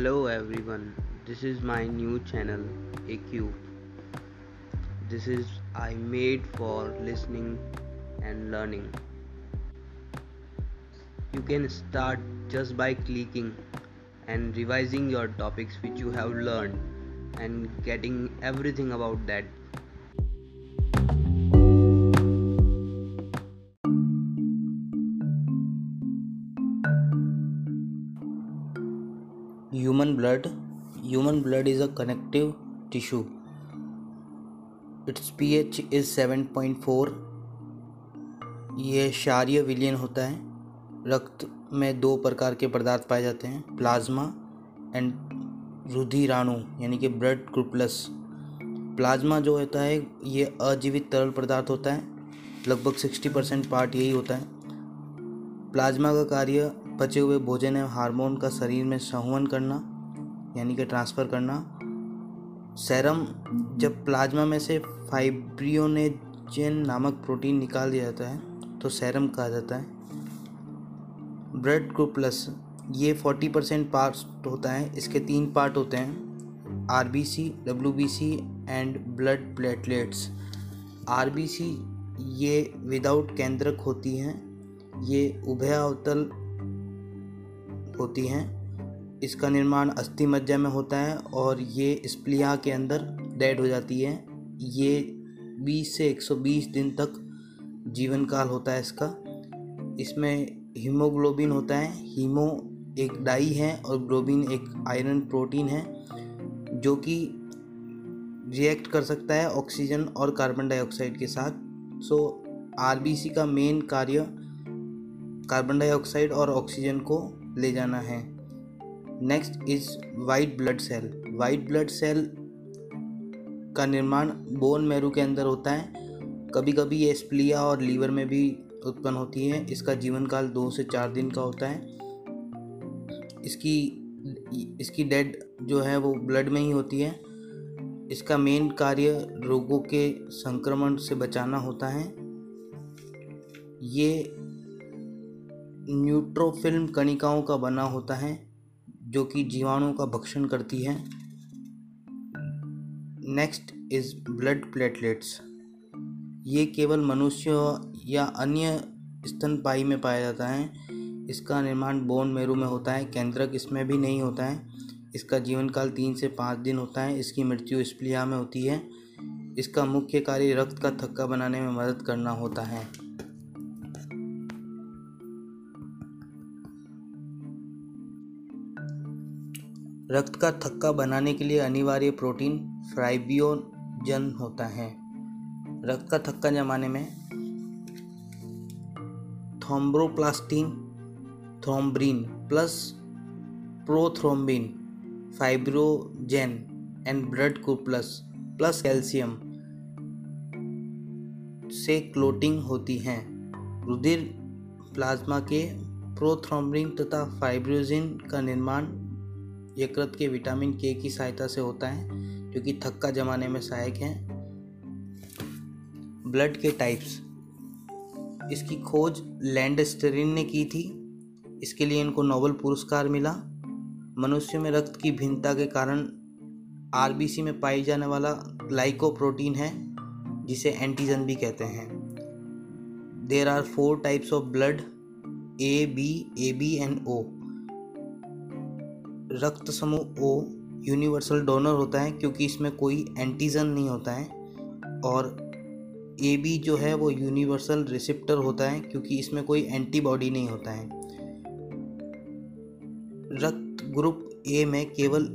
Hello everyone, this is my new channel AQ. This is I made for listening and learning. You can start just by clicking and revising your topics which you have learned and getting everything about that. Human blood. Human blood is a connective tissue. Its pH is 7.4. यह क्षारीय विलयन होता है रक्त में दो प्रकार के पदार्थ पाए जाते हैं प्लाज्मा एंड रुधिराणु, यानी कि ब्लड ग्रुपलस प्लाज्मा जो होता है, ये अजीवित तरल पदार्थ होता है लगभग सिक्सटी परसेंट पार्ट यही होता है प्लाज्मा का कार्य बचे हुए भोजन एवं हार्मोन का शरीर में संवहन करना, यानी कि ट्रांसफ़र करना। सैरम, जब प्लाज्मा में से फाइब्रियोनेजेन नामक प्रोटीन निकाल दिया जाता है तो सैरम कहा जाता है। ब्लड ग्रुप प्लस, ये फोर्टी परसेंट पार्ट होता है, इसके तीन पार्ट होते हैं R B C W B C and blood platelets. R B C ये विदाउट केंद्रक होती हैं, ये उभयावतल होती हैं। इसका निर्माण अस्थि मज्जा में होता है और ये स्प्लिया के अंदर डेड हो जाती है। ये 20 से 120 दिन तक जीवन काल होता है इसका। इसमें हीमोग्लोबिन होता है। हीमो एक डाई है और ग्लोबिन एक आयरन प्रोटीन है, जो कि रिएक्ट कर सकता है ऑक्सीजन और कार्बन डाइऑक्साइड के साथ। सो, आरबीसी का मेन कार्य कार्बन डाइऑक्साइड और ऑक्सीजन को ले जाना है। Next is white blood cell white blood cell का निर्माण बोन मैरू के अंदर होता है। कभी कभी ये स्प्लिया और लीवर में भी उत्पन्न होती है। इसका जीवन काल दो से चार दिन का होता है। इसकी इसकी डेड जो है वो ब्लड में ही होती है। इसका मेन कार्य रोगों के संक्रमण से बचाना होता है। ये न्यूट्रोफिल्म कणिकाओं का बना होता है, जो कि जीवाणुओं का भक्षण करती है। नेक्स्ट इज़ ब्लड प्लेटलेट्स ये केवल मनुष्य या अन्य स्तनपाई में पाया जाता है। इसका निर्माण बोन मेरू में होता है, केंद्रक इसमें भी नहीं होता है। इसका जीवन काल तीन से पाँच दिन होता है, इसकी मृत्यु स्प्लिया में होती है। इसका मुख्य कार्य रक्त का थक्का बनाने में मदद करना होता है। रक्त का थक्का बनाने के लिए अनिवार्य प्रोटीन फ्राइबियोजन होता है। रक्त का थक्का जमाने में thromboplastin thrombin plus prothrombin, fibrinogen and blood को प्लस प्लस कैल्शियम से क्लोटिंग होती हैं। रुधिर प्लाज्मा के प्रोथ्रोम्बिन तथा फाइब्रोजिन का निर्माण यकृत के विटामिन के की सहायता से होता है, जो कि थक्का जमाने में सहायक है। ब्लड के टाइप्स। इसकी खोज लैंडस्टरिन ने की थी। इसके लिए इनको नोबल पुरस्कार मिला। मनुष्य में रक्त की भिन्नता के कारण आरबीसी में पाई जाने वाला ग्लाइकोप्रोटीन है, जिसे एंटीजन भी कहते हैं। There are four types of blood A B A B and O रक्त समूह ओ यूनिवर्सल डोनर होता है क्योंकि इसमें कोई एंटीजन नहीं होता है और ए बी जो है वो यूनिवर्सल रिसिप्टर होता है क्योंकि इसमें कोई एंटीबॉडी नहीं होता है। रक्त ग्रुप ए में केवल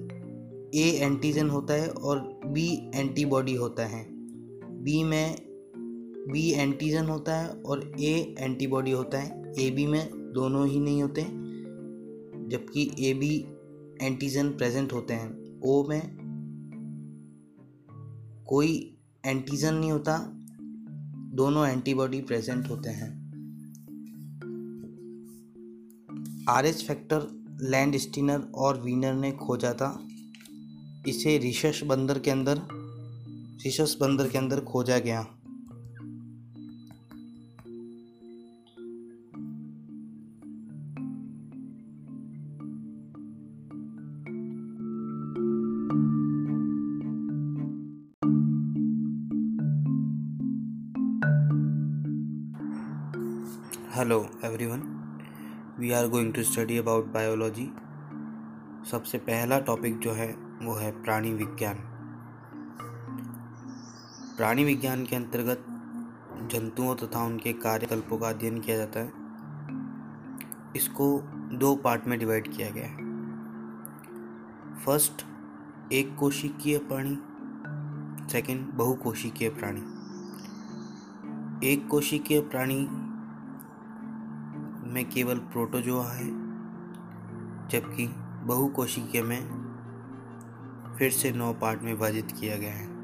ए एंटीजन होता है और बी एंटीबॉडी होता है। बी में बी एंटीजन होता है और ए एंटीबॉडी होता है। ए बी में दोनों ही नहीं होते, जबकि ए बी एंटीजन प्रेजेंट होते हैं ओ में कोई एंटीजन नहीं होता, दोनों एंटीबॉडी प्रेजेंट होते हैं। R H factor Landsteiner और वीनर ने खोजा था, इसे रिशस बंदर के अंदर रिशस बंदर के अंदर खोजा गया। Hello everyone we are going to study about biology सबसे पहला टॉपिक जो है, वो है प्राणी विज्ञान। प्राणी विज्ञान के अंतर्गत जंतुओं तथा उनके कार्यकल्पों का अध्ययन किया जाता है। इसको दो पार्ट में डिवाइड किया गया है। फ़र्स्ट एक कोशिकीय प्राणी सेकंड बहुकोशिकीय प्राणी। एक कोशिकीय प्राणी में केवल प्रोटोजोआ है, जबकि बहुकोशिकीय में फिर से नौ पार्ट में विभाजित किया गया है।